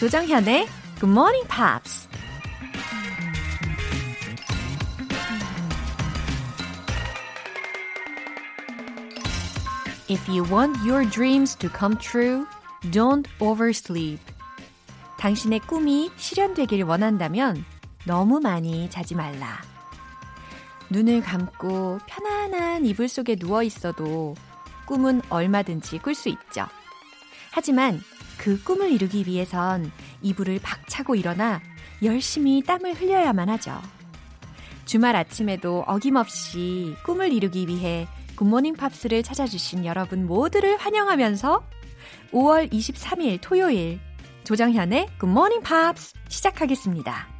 조정현의 Good Morning Pops. If you want your dreams to come true, don't oversleep. 당신의 꿈이 실현되길 원한다면 너무 많이 자지 말라. 눈을 감고 편안한 이불 속에 누워 있어도 꿈은 얼마든지 꿀 수 있죠. 하지만 그 꿈을 이루기 위해선 이불을 박차고 일어나 열심히 땀을 흘려야만 하죠. 주말 아침에도 어김없이 꿈을 이루기 위해 굿모닝 팝스를 찾아주신 여러분 모두를 환영하면서 5월 23일 토요일 조정현의 굿모닝 팝스 시작하겠습니다.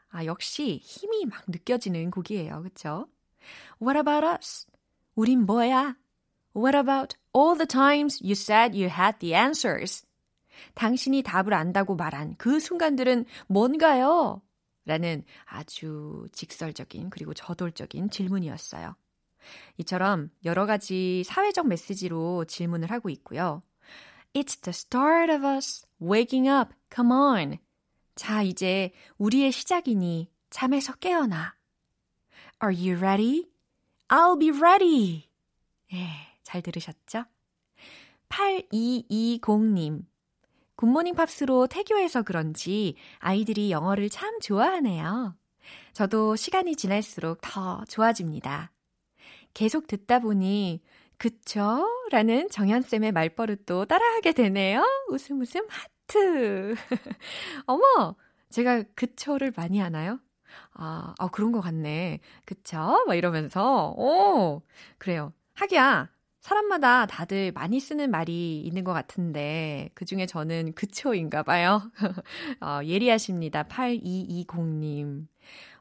아, 역시 힘이 막 느껴지는 곡이에요. 그쵸? What about us? 우린 뭐야? What about all the times you said you had the answers? 당신이 답을 안다고 말한 그 순간들은 뭔가요? 라는 아주 직설적인 그리고 저돌적인 질문이었어요. 이처럼 여러 가지 사회적 메시지로 질문을 하고 있고요. It's the start of us waking up. Come on. 자, 이제 우리의 시작이니 잠에서 깨어나. Are you ready? I'll be ready. 예, 잘 들으셨죠? 8220님. 굿모닝 팝스로 태교해서 그런지 아이들이 영어를 참 좋아하네요. 저도 시간이 지날수록 더 좋아집니다. 계속 듣다 보니 그쵸? 라는 정현쌤의 말버릇도 따라하게 되네요. 웃음 웃음 하트. 어머! 제가 그초를 많이 하나요? 아, 아, 그런 것 같네. 그쵸? 막 이러면서. 오! 그래요. 하기야. 사람마다 다들 많이 쓰는 말이 있는 것 같은데, 그 중에 저는 그초인가 봐요. 어, 예리하십니다. 8220님.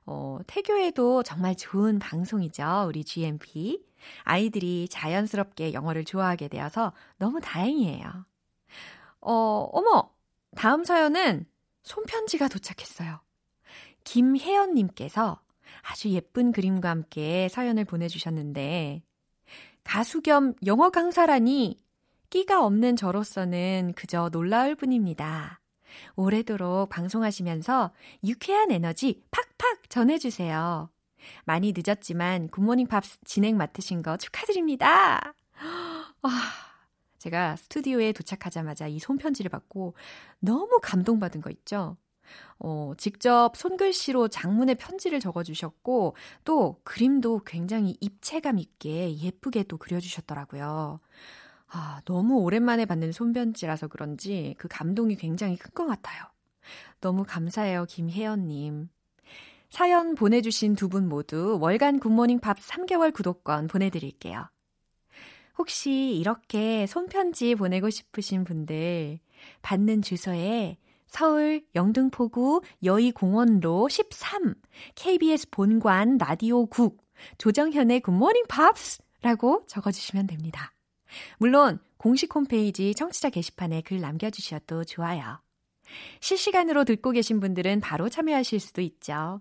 어, 태교에도 정말 좋은 방송이죠. 우리 GMP. 아이들이 자연스럽게 영어를 좋아하게 되어서 너무 다행이에요. 어, 어머! 다음 사연은 손편지가 도착했어요. 김혜연님께서 아주 예쁜 그림과 함께 사연을 보내주셨는데, 가수 겸 영어 강사라니 끼가 없는 저로서는 그저 놀라울 뿐입니다. 오래도록 방송하시면서 유쾌한 에너지 팍팍 전해주세요. 많이 늦었지만 굿모닝 팝스 진행 맡으신 거 축하드립니다. 와, 제가 스튜디오에 도착하자마자 이 손편지를 받고 너무 감동받은 거 있죠? 어, 직접 손글씨로 장문의 편지를 적어주셨고, 또 그림도 굉장히 입체감 있게 예쁘게 또 그려주셨더라고요. 아, 너무 오랜만에 받는 손편지라서 그런지 그 감동이 굉장히 큰 것 같아요. 너무 감사해요, 김혜연님. 사연 보내주신 두 분 모두 월간 굿모닝 팝 3개월 구독권 보내드릴게요. 혹시 이렇게 손편지 보내고 싶으신 분들 받는 주소에 서울 영등포구 여의공원로 13 KBS 본관 라디오국 조정현의 굿모닝 팝스라고 적어주시면 됩니다. 물론 공식 홈페이지 청취자 게시판에 글 남겨주셔도 좋아요. 실시간으로 듣고 계신 분들은 바로 참여하실 수도 있죠.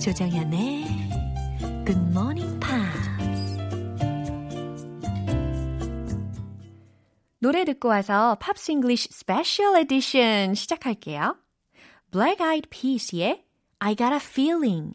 조정현의 Good Morning Pops. 노래 듣고 와서 팝스 잉글리쉬 스페셜 에디션 시작할게요. Black Eyed Peas의 I Got a Feeling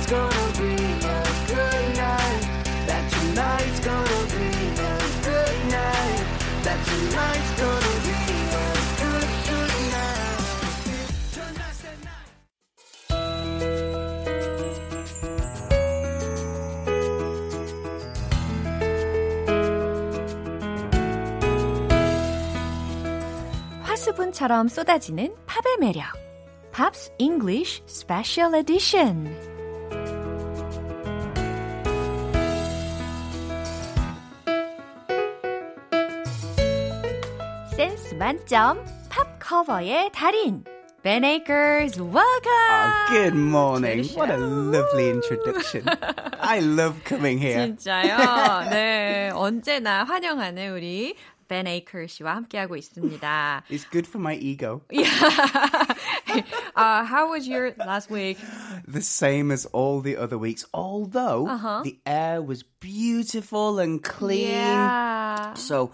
화수분처럼 쏟아지는 팝의 매력. Pops English special edition. 센스 만점 팝 커버의 달인. Ben Akers, welcome. Oh, good morning. What a lovely introduction. I love coming here. 진짜요? 네, 언제나 환영하는 우리 Ben Aker 씨와 함께하고 있습니다. It's good for my ego. Yeah. uh, how was your last week? The same as all the other weeks, although Uh-huh. the air was beautiful and clean. Yeah. So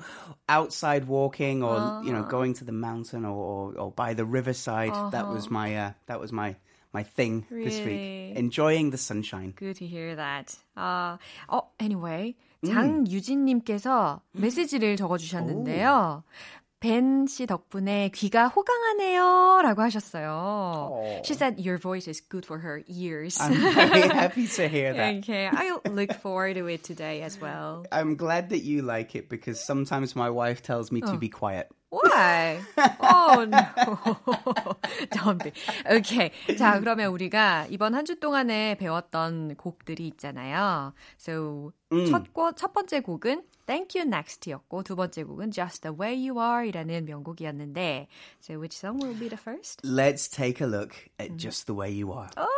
outside walking or you Uh-huh. know going to the mountain or, or, or by the riverside, that was my uh, that was my my thing this Really? week. Enjoying the sunshine. Good to hear that. 아, 어, anyway, 음. 장유진님께서 메시지를 적어주셨는데요. 벤 씨 덕분에 귀가 호강하네요. 라고 하셨어요. She said your voice is good for her ears. I'm very happy to hear that. okay, I look forward to it today as well. I'm glad that you like it because sometimes my wife tells me Oh. to be quiet. Why? Oh no. Don't be. Okay. 자, 그러면 우리가 이번 한 주 동안에 배웠던 곡들이 있잖아요. So 첫, 곡, 첫 번째 곡은 Thank You Next였고 두 번째 곡은 Just the Way You Are이라는 명곡이었는데 So which song will be the first? Let's take a look at just the way you are. Oh.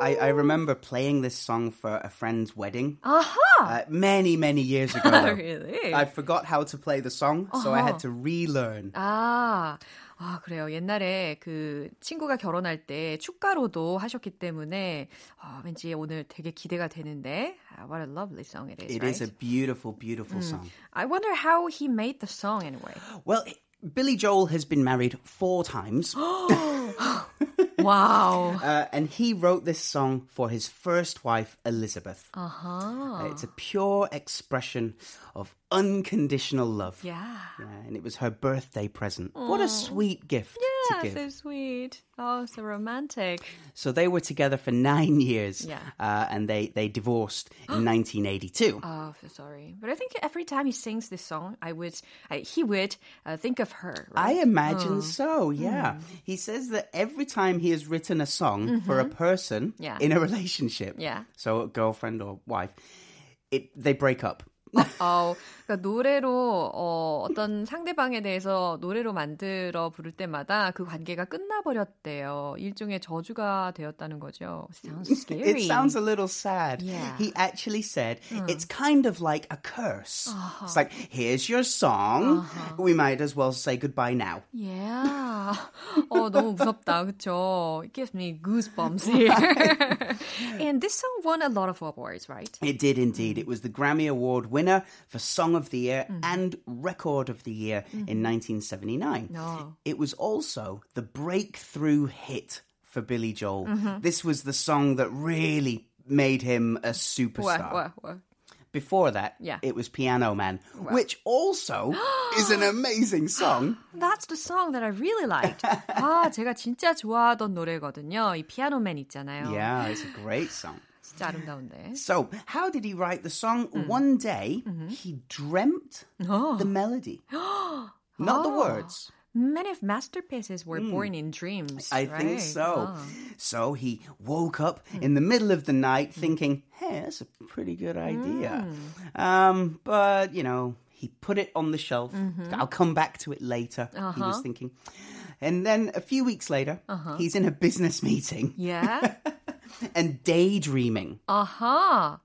I, I remember playing this song for a friend's wedding 아하. uh, many, many years ago. though. really? I forgot how to play the song, so I had to relearn. 아, 아, 그래요. 옛날에 그 친구가 결혼할 때 축가로도 하셨기 때문에 아, 왠지 오늘 되게 기대가 되는데. 아, What a lovely song it is, It right? is a beautiful, beautiful song. I wonder how he made the song anyway. Well, Billy Joel has been married four times, wow. uh, and he wrote this song for his first wife, Elizabeth. Uh-huh. Uh, it's a pure expression of unconditional love. Yeah. Yeah, and it was her birthday present. What a sweet gift Yeah, to give. so sweet. Oh, so romantic. So they were together for nine years, Yeah. uh, and they, they divorced in 1982. Oh, so sorry. But I think every time he sings this song, I would, I, he would uh, think of her. I Right? imagine so, yeah. He says that every time he has written a song for a person Yeah. in a relationship, Yeah. so a girlfriend or wife, it they break up. 어, 그러니까 노래로 어, 어떤 상대방에 대해서 노래로 만들어 부를 때마다 그 관계가 끝나버렸대요. 일종의 저주가 되었다는 거죠. Sounds scary. It sounds a little sad. Yeah. He actually said it's kind of like a curse. It's like, here's your song. We might as well say goodbye now. Yeah. 어, 너무 무섭다. 그쵸? It gives me goosebumps here. and this song won a lot of awards, right? It did indeed. It was the Grammy Award winner for Song of the Year and Record of the Year in 1979. Oh. It was also the breakthrough hit for Billy Joel. This was the song that really made him a superstar. What, what, what? Before that, Yeah. it was Piano Man, which also is an amazing song. That's the song that I really liked. 아, 제가 진짜 좋아하던 노래거든요. 이 피아노맨 있잖아요. Yeah, it's a great song. 진짜 아름다운데. So, how did he write the song? One day, he dreamt the melody. Not the words. many of masterpieces were born in dreams. I think right? so. Ah. So he woke up in the middle of the night thinking, hey, that's a pretty good idea. Um, but, you know, he put it on the shelf. I'll come back to it later, he was thinking. And then a few weeks later, he's in a business meeting Yeah. and daydreaming. 아하.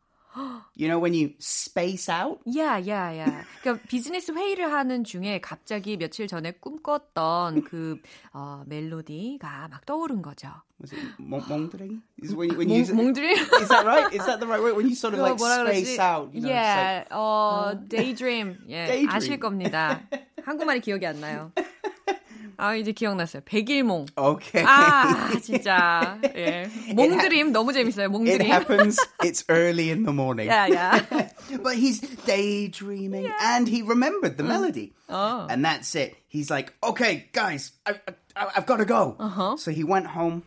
You know, when you space out? 야, 야, 야. 그러니까 비즈니스 회의를 하는 중에 갑자기 며칠 전에 꿈꿨던 그 어, 멜로디가 막 떠오른 거죠. Was it 몽- 몽드랭이? Is when, when you, 몽, 몽드림? is that right? Is that the right word? When you sort of like space 그러지? out. You know, yeah, like, 어, daydream. 예, Daydream. 아실 겁니다. 한국말이 기억이 안 나요. 아, 이제 기억났어요. 백일몽. okay. 아, 진짜. 예. 몽드림 너무 재밌어요. It 몽드림. happens. It's early in the morning. 야, 야. But he's daydreaming and he remembered the melody. Oh. And that's it. He's like, okay, guys, I, I, I've got to go. Uh-huh. So he went home.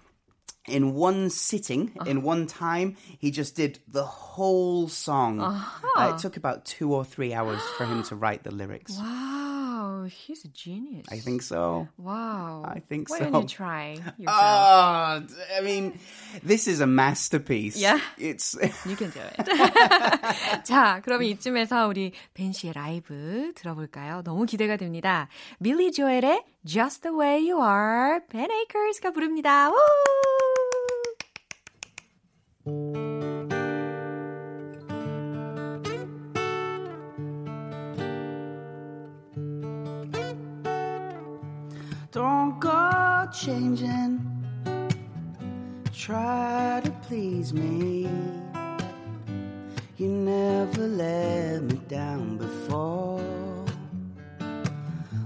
In one sitting, in one time, he just did the whole song. Uh-huh. Uh, it took about two or three hours for him to write the lyrics. Wow, He's a genius. I think so. Wow. I think Why so. don't you try yourself? Oh, I mean, this is a masterpiece. Yeah? It's You can do it. 자, 그럼 이쯤에서 우리 벤 씨의 라이브 들어볼까요? 너무 기대가 됩니다. 밀리 조엘의 Just the Way You Are, 벤 에이커스가 부릅니다. 우! Changing. Try to please me. You never let me down before.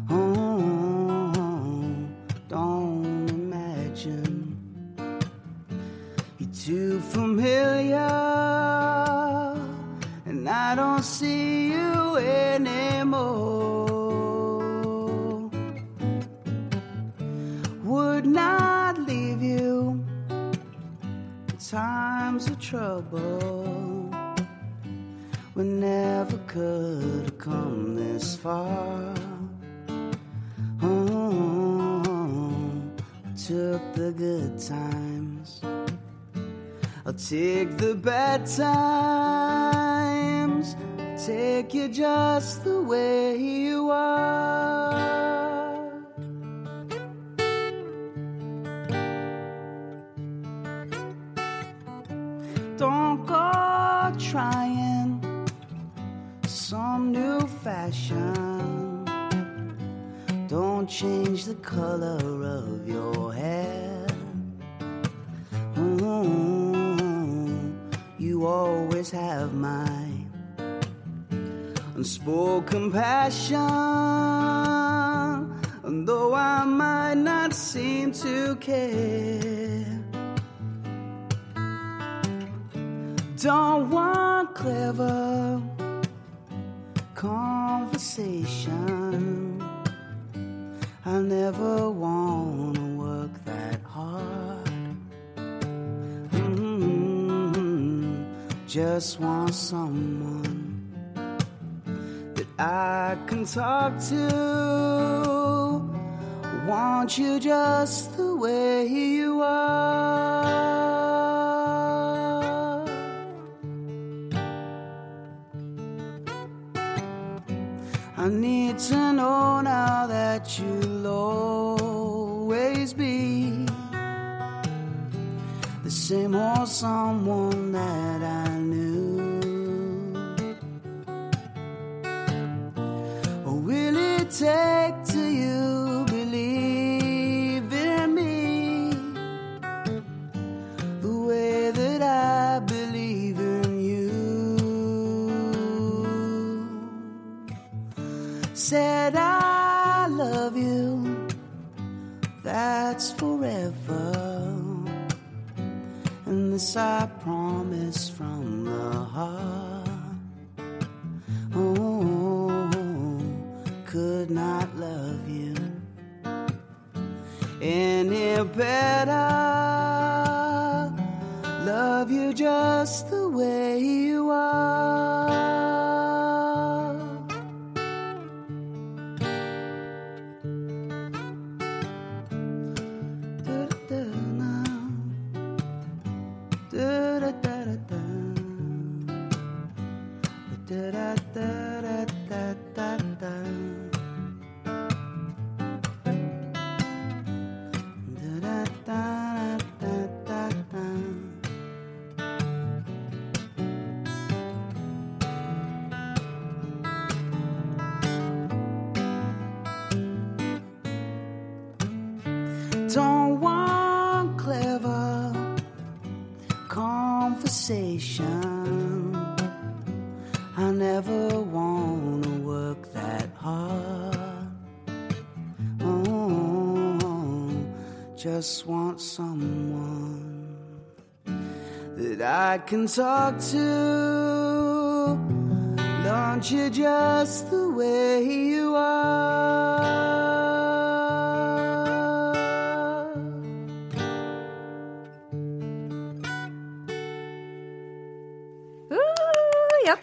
Oh, don't imagine. You're too familiar. And I don't see trouble. We never could have come this far. Oh, took the good times. I'll take the bad times. Take you just the way you are. Some new fashion. Don't change the color of your hair. Mm, you always have my unspoken passion. And though I might not seem to care. Don't want clever conversation. I never want to work that hard. Mm, Just want someone that I can talk to. Want you just the way you are. I need to know now that you'll always be the same old someone that I knew. Or will it take to you Don't want clever conversation. I never wanna work that hard. Oh, just want someone that I can talk to. Don't you just the way you are?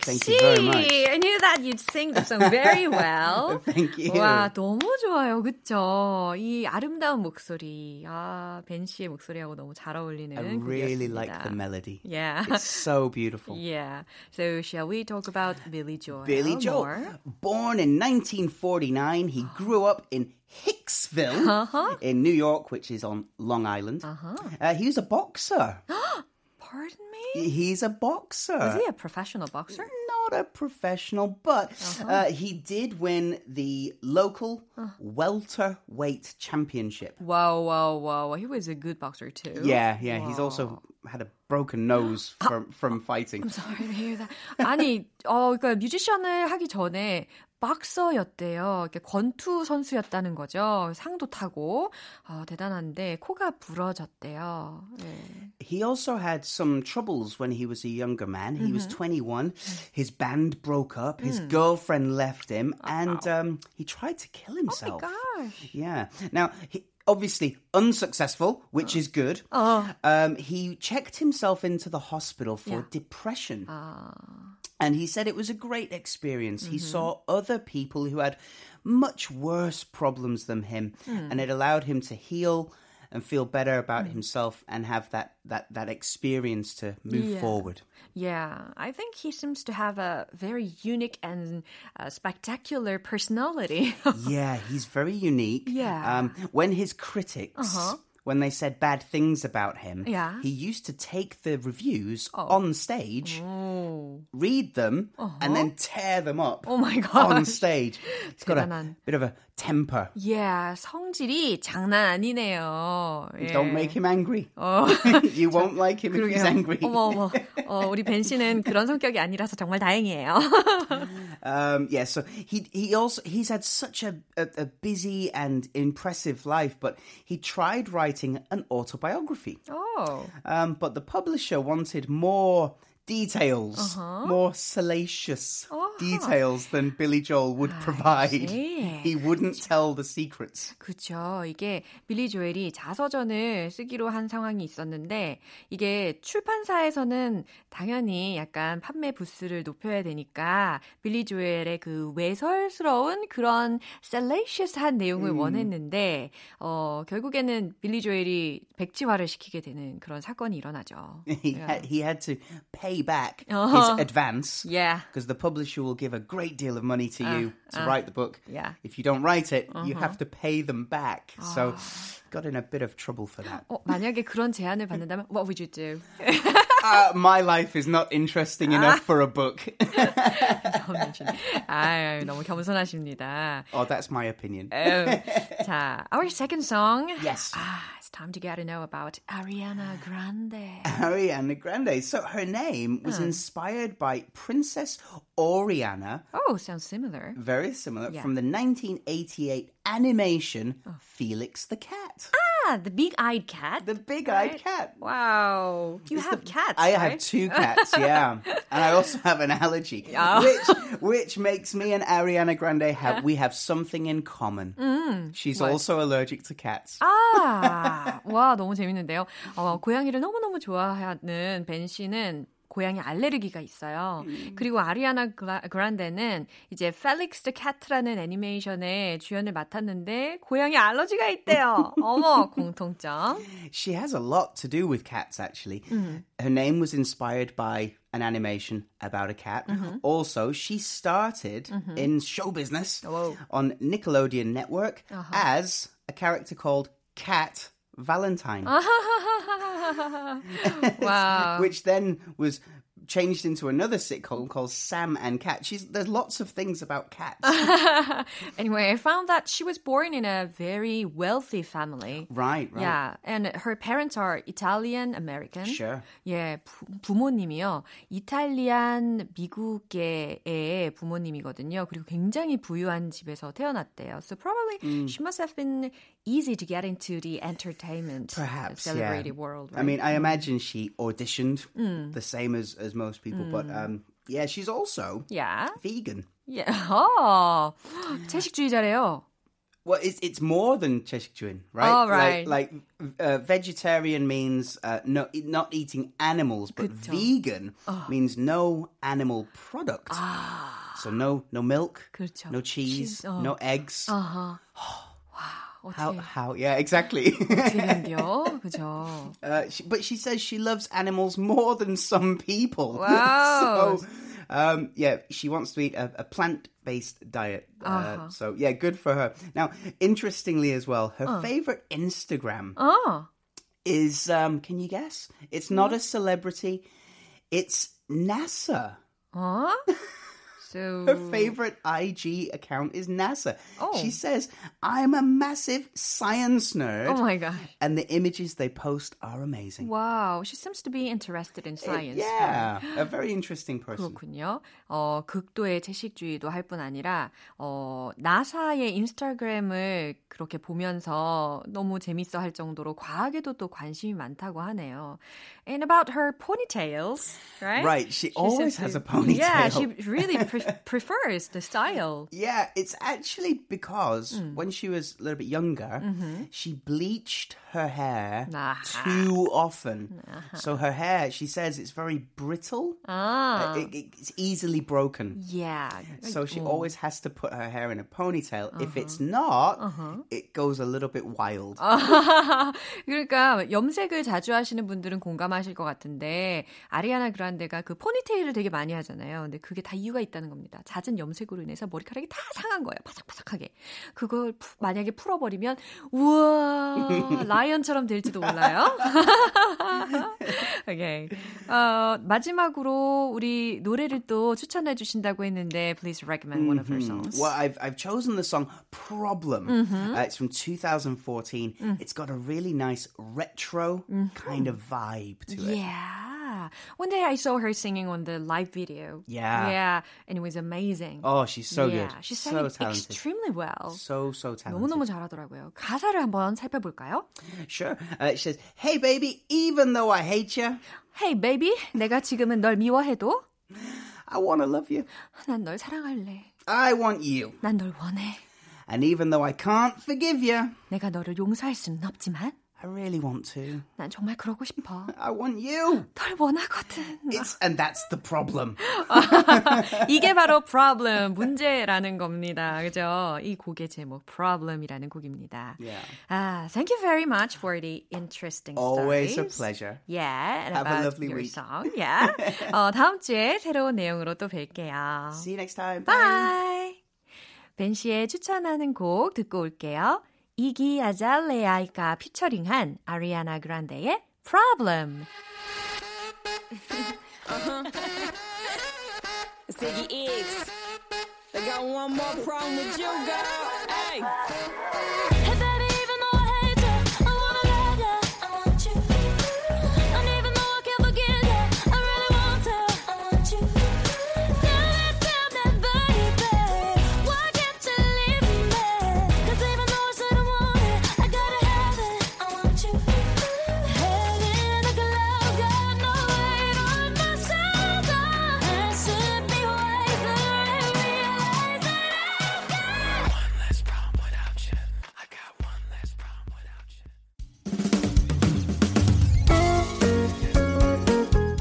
Thank you very much. I knew that you'd sing the song very well. Thank you. 와, 너무 좋아요. 그쵸? 이 아름다운 목소리. 아, 벤 씨의 목소리하고 너무 잘 어울리는 I really 곡이었습니다. like the melody. Yeah. It's so beautiful. Yeah. So shall we talk about Billy Joel? Billy Joel, more? born in 1949, he grew up in Hicksville in New York, which is on Long Island. Uh, he was a boxer. Pardon me? He's a boxer. Was he a professional boxer? Not a professional, but uh he did win the local welterweight championship. Wow, wow, wow. He was a good boxer too. Yeah, yeah. He's also had a broken nose from from fighting. I'm sorry to hear that. 아니, 어, 그러니까 뮤지션을 하기 전에 박서였대요. 이렇게 권투 선수였다는 거죠. 상도 타고 어, 대단한데 코가 부러졌대요. 네. He also had some troubles when he was a younger man. He was 21. His band broke up. His girlfriend left him, and um, he tried to kill himself. gosh. Yeah. Now, he, obviously unsuccessful, which is good. Um, he checked himself into the hospital for Yeah. depression. And he said it was a great experience. He saw other people who had much worse problems than him, and it allowed him to heal and feel better about himself and have that, that, that experience to move Yeah. forward. Yeah, I think he seems to have a very unique and uh, spectacular personality. yeah, he's very unique. Yeah. Um, when his critics, when they said bad things about him, Yeah. he used to take the reviews on stage, 오. read them, and then tear them up Oh my on gosh. stage. It's got a 대단한. bit of a temper. Yeah, 성질이 장난 아니네요. 예. Don't make him angry. 어. you won't like him if he's 그러게요. angry. 어머 어머. 어, 우리 벤 씨는 그런 성격이 아니라서 정말 다행이에요. Um, yeah, so he he also he's had such a, a, a busy and impressive life, but he tried writing an autobiography. oh. Um, but the publisher wanted more details, more salacious details than Billy Joel would provide. see. He wouldn't tell the secrets. 그쵸. 이게 빌리 조엘이 자서전을 쓰기로 한 상황이 있었는데 이게 출판사에서는 당연히 약간 판매 부스를 높여야 되니까 빌리 조엘의 그 외설스러운 그런 셀레이셔스한 내용을 원했는데 어 결국에는 빌리 조엘이 백지화를 시키게 되는 그런 사건이 일어나죠. He had he had to pay back Uh-huh. his advance. Yeah. Because the publisher will give a great deal of money to you to write the book. yeah. If you don't write it, you have to pay them back. So got in a bit of trouble for that. 어, 만약에 그런 제안을 받는다면 what would you do? Uh, my life is not interesting enough for a book. 아, 너무 겸손하십니다. oh, that's my opinion. 음, 자, our second song. Yes. Ah, it's time to get to know about Ariana Grande. Ariana Grande. So her name was inspired by Princess Oriana, Oh, sounds similar. very similar, Yeah. from the 1988 animation Felix the Cat. Ah, the big-eyed cat. The big-eyed Right. cat. Wow. You It's have the- cats, I right? have two cats, yeah, and I also have an allergy, which which makes me and Ariana Grande have we have something in common. She's what? also allergic to cats. 아, 와, 너무 재밌는데요. 어, 고양이를 너무너무 좋아하는 벤 씨는 고양이 알레르기가 있어요. 그리고 아리아나 그라- 그란데는 이제 펠릭스 더 캣라는 애니메이션의 주연을 맡았는데 고양이 알러지가 있대요. 어머, 공통점. She has a lot to do with cats, actually. Her name was inspired by an animation about a cat. Mm-hmm. Also, she started in show business Whoa. on Nickelodeon Network Uh-huh. as a character called Cat Valentine, wow. which then was changed into another sitcom called Sam and Cat. She's there's lots of things about cats. anyway, I found that she was born in a very wealthy family. right, right. Yeah, and her parents are Italian American. Sure. 예, 부, 부모님이요. 이탈리안 미국계의 부모님이거든요. 그리고 굉장히 부유한 집에서 태어났대요. So probably Mm. she must have been easy to get into the entertainment Perhaps, celebrated yeah. world. I Right? mean, I imagine she auditioned Mm. the same as as most people, but um, yeah, she's also yeah. vegan. Yeah. 어, 채식주의자래요. Well, it's it's more than 채식주의, right? Oh, right. Like, like uh, vegetarian means uh, no, not eating animals, but 그쵸. vegan means no animal product. So no no milk, 그렇죠. no cheese, Cheese, 어. no eggs. 아하. How 어떻게 how yeah exactly. 되는겨? 그죠. uh, she, but she says she loves animals more than some people. Wow. so um, yeah, she wants to eat a, a plant based diet. Uh, Uh-huh. So yeah, good for her. Now, interestingly as well, her Uh. favorite Instagram 어. is um, can you guess? It's not a celebrity. It's NASA. 어? So Her favorite IG account is NASA. Oh. She says, "I'm a massive science nerd." Oh my god. and the images they post are amazing. Wow, she seems to be interested in science. Yeah, a very interesting person. 그렇군요. 어, 극도의 채식주의도 할 뿐 아니라 어, 나사의 인스타그램을 그렇게 보면서 너무 재밌어 할 정도로 과학에도 또 관심이 많다고 하네요. And about her ponytails, right? Right, she always seems has a ponytail. Yeah, she really pre- prefers the style. Yeah, it's actually because Mm. when she was a little bit younger, Mm-hmm. she bleached her hair Ah. too often. Uh-huh. So her hair, she says, it's very brittle. 아, It- it- it's easily broken. yeah. So she 어. always has to put her hair in a ponytail. If Uh-huh. it's not, it goes a little bit wild. 그러니까 염색을 자주 하시는 분들은 공감하실 것 같은데 아리아나 그란데가 그 포니테일을 되게 많이 하잖아요. 근데 그게 다 이유가 있다는 겁니다. 잦은 염색으로 인해서 머리카락이 다 상한 거예요. 바삭바삭하게. 그걸 푸- 만약에 풀어버리면 우와 라 이언처럼 될지도 몰라요. 오케이. 어, 마지막으로 우리 노래를 또 추천해 주신다고 했는데 please recommend one of her songs. Well, I've I've chosen the song "Problem." Mm-hmm. Uh, it's from 2014. Mm. It's got a really nice retro kind of vibe to it. Yeah. One day I saw her singing on the live video. Yeah. Yeah. And it was amazing. Oh, she's so yeah. good. She so sang it talented. extremely well. So so talented. 너무너무 잘하더라고요. 가사를 한번 살펴볼까요? Sure. Uh, it says, "Hey baby, even though I hate you, Hey baby, 내가 지금은 널 미워해도 I want to love you. 난 널 사랑할래. I want you. 난 널 원해. And even though I can't forgive you, 내가 너를 용서할 수는 없지만 I really want to. 난 정말 그러고 싶어. I want you." 널 원하거든. It's and that's the problem. 이게 바로 problem, 문제라는 겁니다. 그죠? 이 곡의 제목 problem이라는 곡입니다. Yeah. Ah, thank you very much for the interesting Always a stories. pleasure. Yeah, and Have a about lovely your week. song. Yeah. 어, 다음 주에 새로운 내용으로 또 뵐게요. See you next time. Bye. 벤 씨의 추천하는 곡 듣고 올게요. 이기 아잘레아이가 피처링한 아리아나 그란데의 Problem. It's Iggy Iggs. They got one more problem with you, girl. Hey.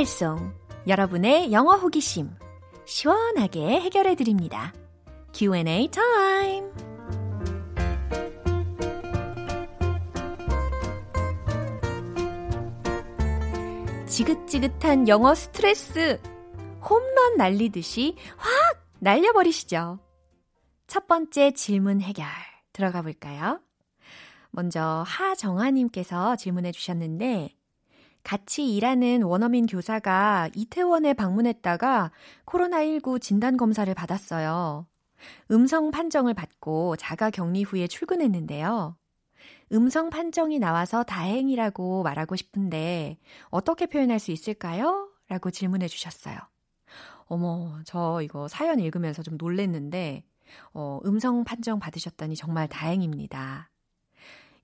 알쏭달쏭 여러분의 영어 호기심 시원하게 해결해 드립니다. Q&A 타임. 지긋지긋한 영어 스트레스 홈런 날리듯이 확 날려버리시죠. 첫 번째 질문 해결 들어가 볼까요? 먼저 하정아님께서 질문해 주셨는데 같이 일하는 원어민 교사가 이태원에 방문했다가 코로나19 진단검사를 받았어요. 음성 판정을 받고 자가 격리 후에 출근했는데요. 음성 판정이 나와서 다행이라고 말하고 싶은데 어떻게 표현할 수 있을까요? 라고 질문해 주셨어요. 어머, 저 이거 사연 읽으면서 좀 놀랬는데, 어, 음성 판정 받으셨다니 정말 다행입니다.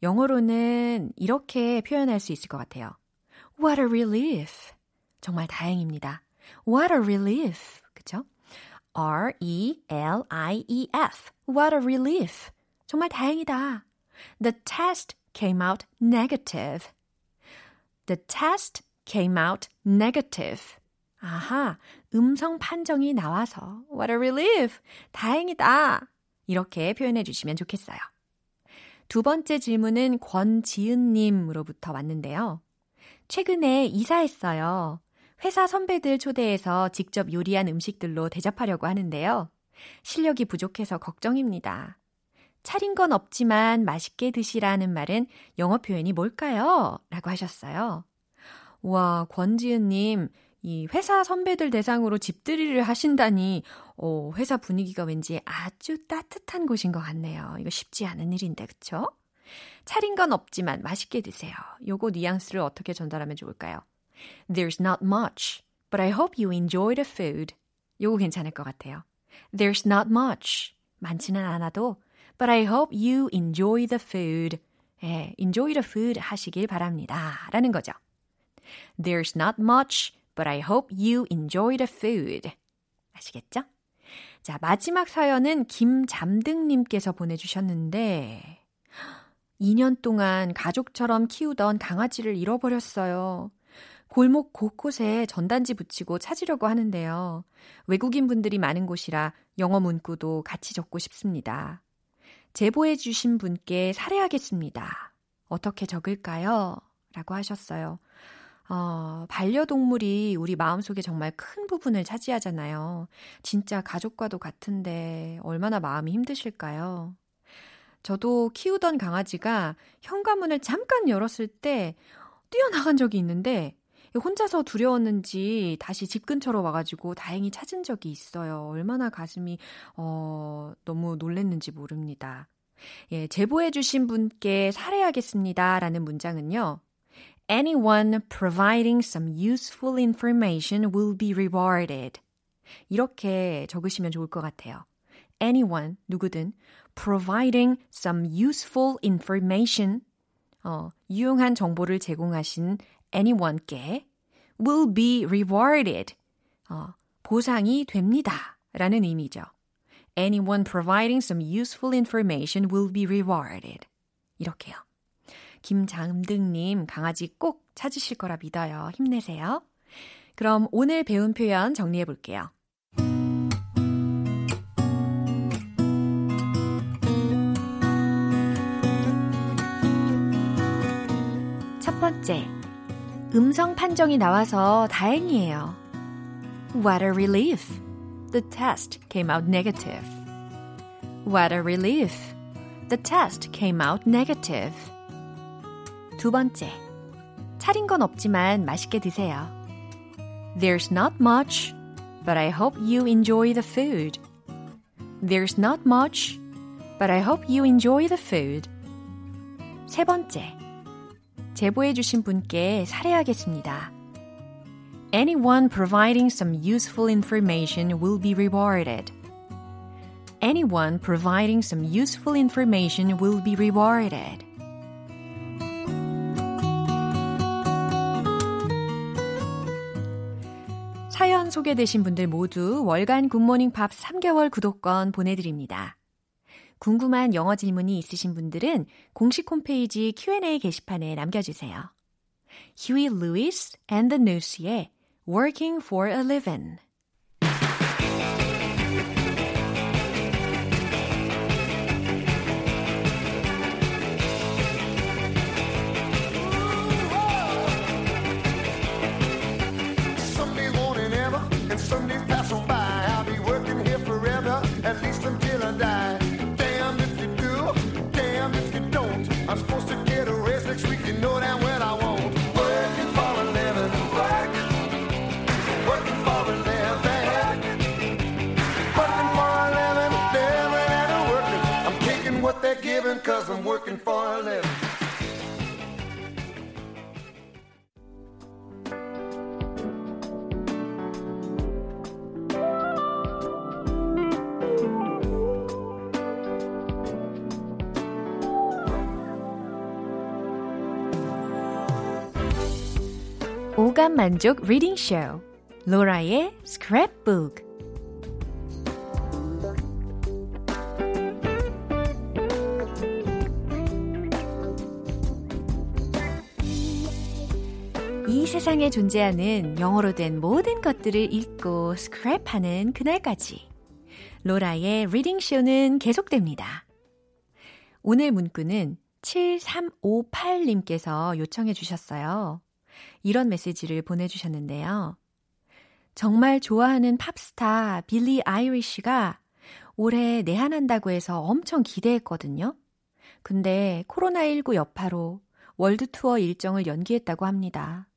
영어로는 이렇게 표현할 수 있을 것 같아요. What a relief. 정말 다행입니다. What a relief. 그쵸? R-E-L-I-E-F. What a relief. 정말 다행이다. The test came out negative. The test came out negative. 아하, 음성 판정이 나와서 what a relief. 다행이다. 이렇게 표현해 주시면 좋겠어요. 두 번째 질문은 권지은님으로부터 왔는데요. 최근에 이사했어요. 회사 선배들 초대해서 직접 요리한 음식들로 대접하려고 하는데요. 실력이 부족해서 걱정입니다. 차린 건 없지만 맛있게 드시라는 말은 영어 표현이 뭘까요? 라고 하셨어요. 와, 권지은님, 이 회사 선배들 대상으로 집들이를 하신다니, 어, 회사 분위기가 왠지 아주 따뜻한 곳인 것 같네요. 이거 쉽지 않은 일인데, 그쵸? 차린 건 없지만 맛있게 드세요. 요거 뉘앙스를 어떻게 전달하면 좋을까요? There's not much, but I hope you enjoy the food. 요거 괜찮을 것 같아요. There's not much. 많지는 않아도, but I hope you enjoy the food. 예, enjoy the food 하시길 바랍니다. 라는 거죠. There's not much, but I hope you enjoy the food. 아시겠죠? 자, 마지막 사연은 김잠등님께서 보내주셨는데, 2년 동안 가족처럼 키우던 강아지를 잃어버렸어요. 골목 곳곳에 전단지 붙이고 찾으려고 하는데요. 외국인 분들이 많은 곳이라 영어 문구도 같이 적고 싶습니다. 제보해 주신 분께 살해하겠습니다. 어떻게 적을까요? 라고 하셨어요. 어, 반려동물이 우리 마음속에 정말 큰 부분을 차지하잖아요. 진짜 가족과도 같은데 얼마나 마음이 힘드실까요? 저도 키우던 강아지가 현관문을 잠깐 열었을 때 뛰어나간 적이 있는데 혼자서 두려웠는지 다시 집 근처로 와가지고 다행히 찾은 적이 있어요. 얼마나 가슴이 어, 너무 놀랬는지 모릅니다. 예, 제보해주신 분께 살해하겠습니다라는 문장은요. Anyone providing some useful information will be rewarded. 이렇게 적으시면 좋을 것 같아요. Anyone, 누구든, providing some useful information, 어, 유용한 정보를 제공하신 anyone께 will be rewarded, 어, 보상이 됩니다. 라는 의미죠. Anyone providing some useful information will be rewarded. 이렇게요. 김장등님 강아지 꼭 찾으실 거라 믿어요. 힘내세요. 그럼 오늘 배운 표현 정리해 볼게요. 번째, 음성 판정이 나와서 다행이에요. What a relief. The test came out negative. What a relief. The test came out negative. 두 번째, 차린 건 없지만 맛있게 드세요. There's not much, but I hope you enjoy the food. There's not much, but I hope you enjoy the food. 세 번째, 제보해주신 분께 살해하겠습니다. Anyone providing some useful information will be rewarded. Anyone providing some useful information will be rewarded. 사연 소개되신 분들 모두 월간 굿모닝 팝 3개월 구독권 보내드립니다. 궁금한 영어 질문이 있으신 분들은 공식 홈페이지 Q&A 게시판에 남겨주세요. Huey Lewis and the News의 Working for a Living. Someday pass on by. I'll be working here forever, at least until I die. 오감 만족 reading 쇼 로라의 스크랩북 이 세상에 존재하는 영어로 된 모든 것들을 읽고 스크랩하는 그날까지 로라의 reading 쇼는 계속됩니다. 오늘 문구는 7358님께서 요청해 주셨어요. 이런 메시지를 보내주셨는데요. 정말 좋아하는 팝스타 빌리 아이리쉬가 올해 내한한다고 해서 엄청 기대했거든요. 근데 코로나19 여파로 월드 투어 일정을 연기했다고 합니다.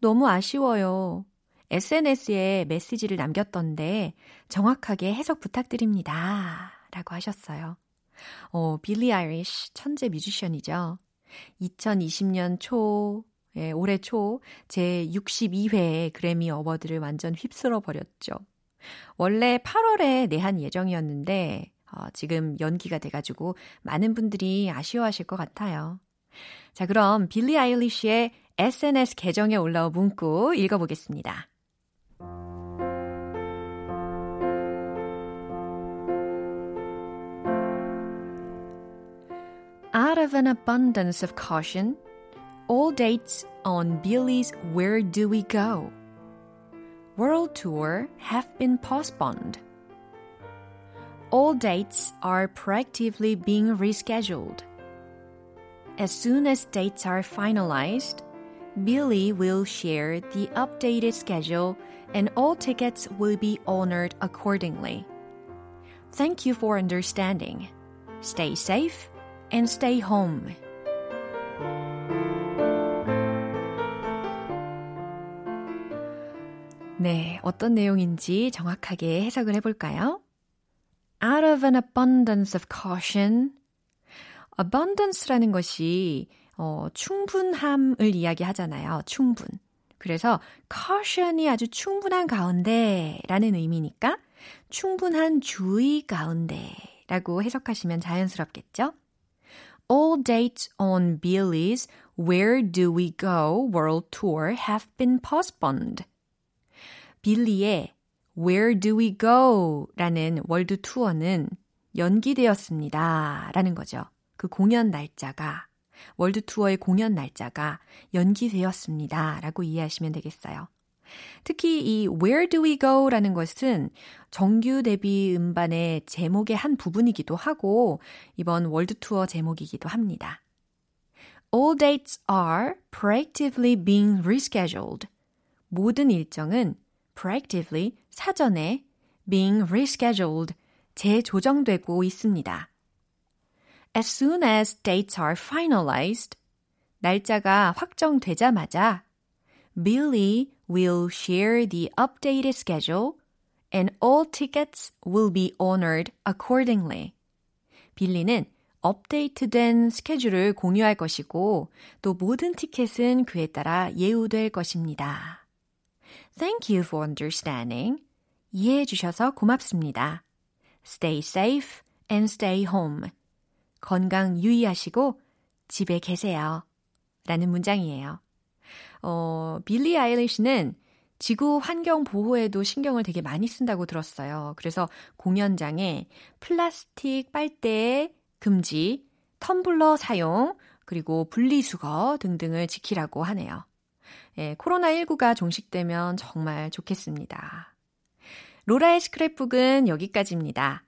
너무 아쉬워요. SNS에 메시지를 남겼던데 정확하게 해석 부탁드립니다. 라고 하셨어요. 어, 빌리 아이리쉬 천재 뮤지션이죠. 2020년 초 예, 올해 초 제 62회 그래미 어워드를 완전 휩쓸어 버렸죠. 원래 8월에 내한 예정이었는데 어, 지금 연기가 돼가지고 많은 분들이 아쉬워하실 것 같아요. 자, 그럼 빌리 아일리시의 SNS 계정에 올라온 문구 읽어보겠습니다. Out of an abundance of caution, all dates on Billy's Where Do We Go? World Tour have been postponed. All dates are proactively being rescheduled. As soon as dates are finalized, Billy will share the updated schedule and all tickets will be honored accordingly. Thank you for understanding. Stay safe and stay home. 네, 어떤 내용인지 정확하게 해석을 해볼까요? Out of an abundance of caution. abundance라는 것이 어, 충분함을 이야기하잖아요. 충분. 그래서 caution이 아주 충분한 가운데 라는 의미니까 충분한 주의 가운데 라고 해석하시면 자연스럽겠죠? All dates on Billy's Where Do We Go World Tour have been postponed. 빌리의 Where Do We Go? 라는 월드 투어는 연기되었습니다. 라는 거죠. 그 공연 날짜가, 월드 투어의 공연 날짜가 연기되었습니다. 라고 이해하시면 되겠어요. 특히 이 Where Do We Go? 라는 것은 정규 데뷔 음반의 제목의 한 부분이기도 하고 이번 월드 투어 제목이기도 합니다. All dates are proactively being rescheduled. 모든 일정은 proactively 사전에 being rescheduled 재조정되고 있습니다. As soon as dates are finalized, 날짜가 확정되자마자 Billy will share the updated schedule and all tickets will be honored accordingly. 빌리는 업데이트된 스케줄을 공유할 것이고 또 모든 티켓은 그에 따라 예우될 것입니다. Thank you for understanding. 이해해 주셔서 고맙습니다. Stay safe and stay home. 건강 유의하시고 집에 계세요. 라는 문장이에요. 어, 빌리 아일리시는 지구 환경 보호에도 신경을 되게 많이 쓴다고 들었어요. 그래서 공연장에 플라스틱 빨대 금지, 텀블러 사용, 그리고 분리수거 등등을 지키라고 하네요. 예, 코로나19가 종식되면 정말 좋겠습니다. 로라의 스크랩북은 여기까지입니다.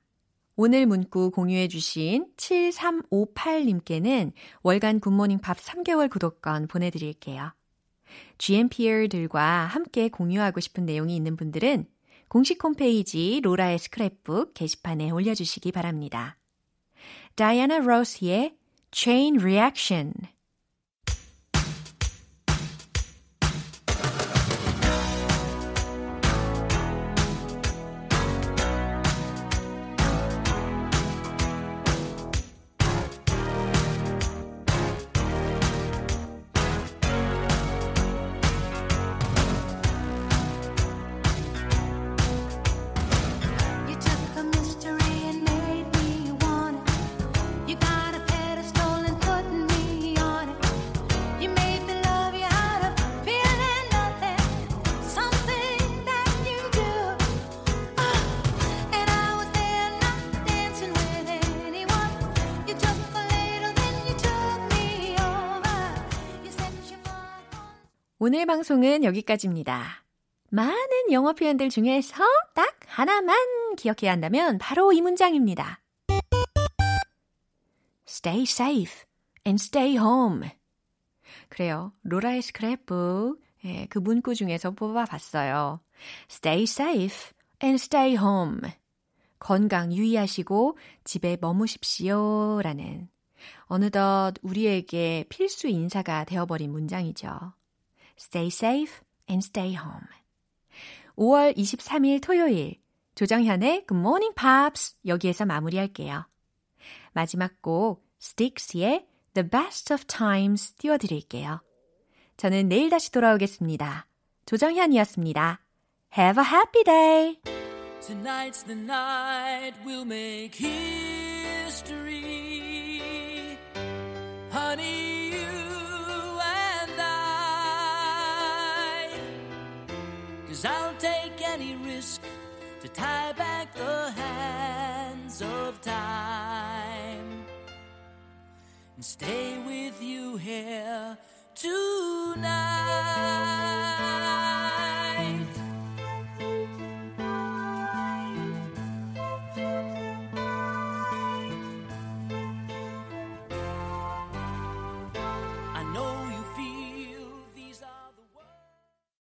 오늘 문구 공유해주신 7358님께는 월간 굿모닝 밥 3개월 구독권 보내드릴게요. GMPR들과 함께 공유하고 싶은 내용이 있는 분들은 공식 홈페이지 로라의 스크랩북 게시판에 올려주시기 바랍니다. 다이아나 로스의 Chain Reaction 오늘 방송은 여기까지입니다. 많은 영어 표현들 중에서 딱 하나만 기억해야 한다면 바로 이 문장입니다. Stay safe and stay home. 그래요. 로라의 스크랩북 예, 그 문구 중에서 뽑아봤어요. Stay safe and stay home. 건강 유의하시고 집에 머무십시오. 라는 어느덧 우리에게 필수 인사가 되어버린 문장이죠. Stay safe and stay home. 5월 23일 토요일 조정현의 Good Morning Pops 여기에서 마무리할게요. 마지막 곡 Styx의 The Best of Times 띄워드릴게요. 저는 내일 다시 돌아오겠습니다. 조정현이었습니다. Have a happy day! Tonight's the night we'll make history. Honey, Cause I'll take any risk to tie back the hands of time and stay with you here tonight.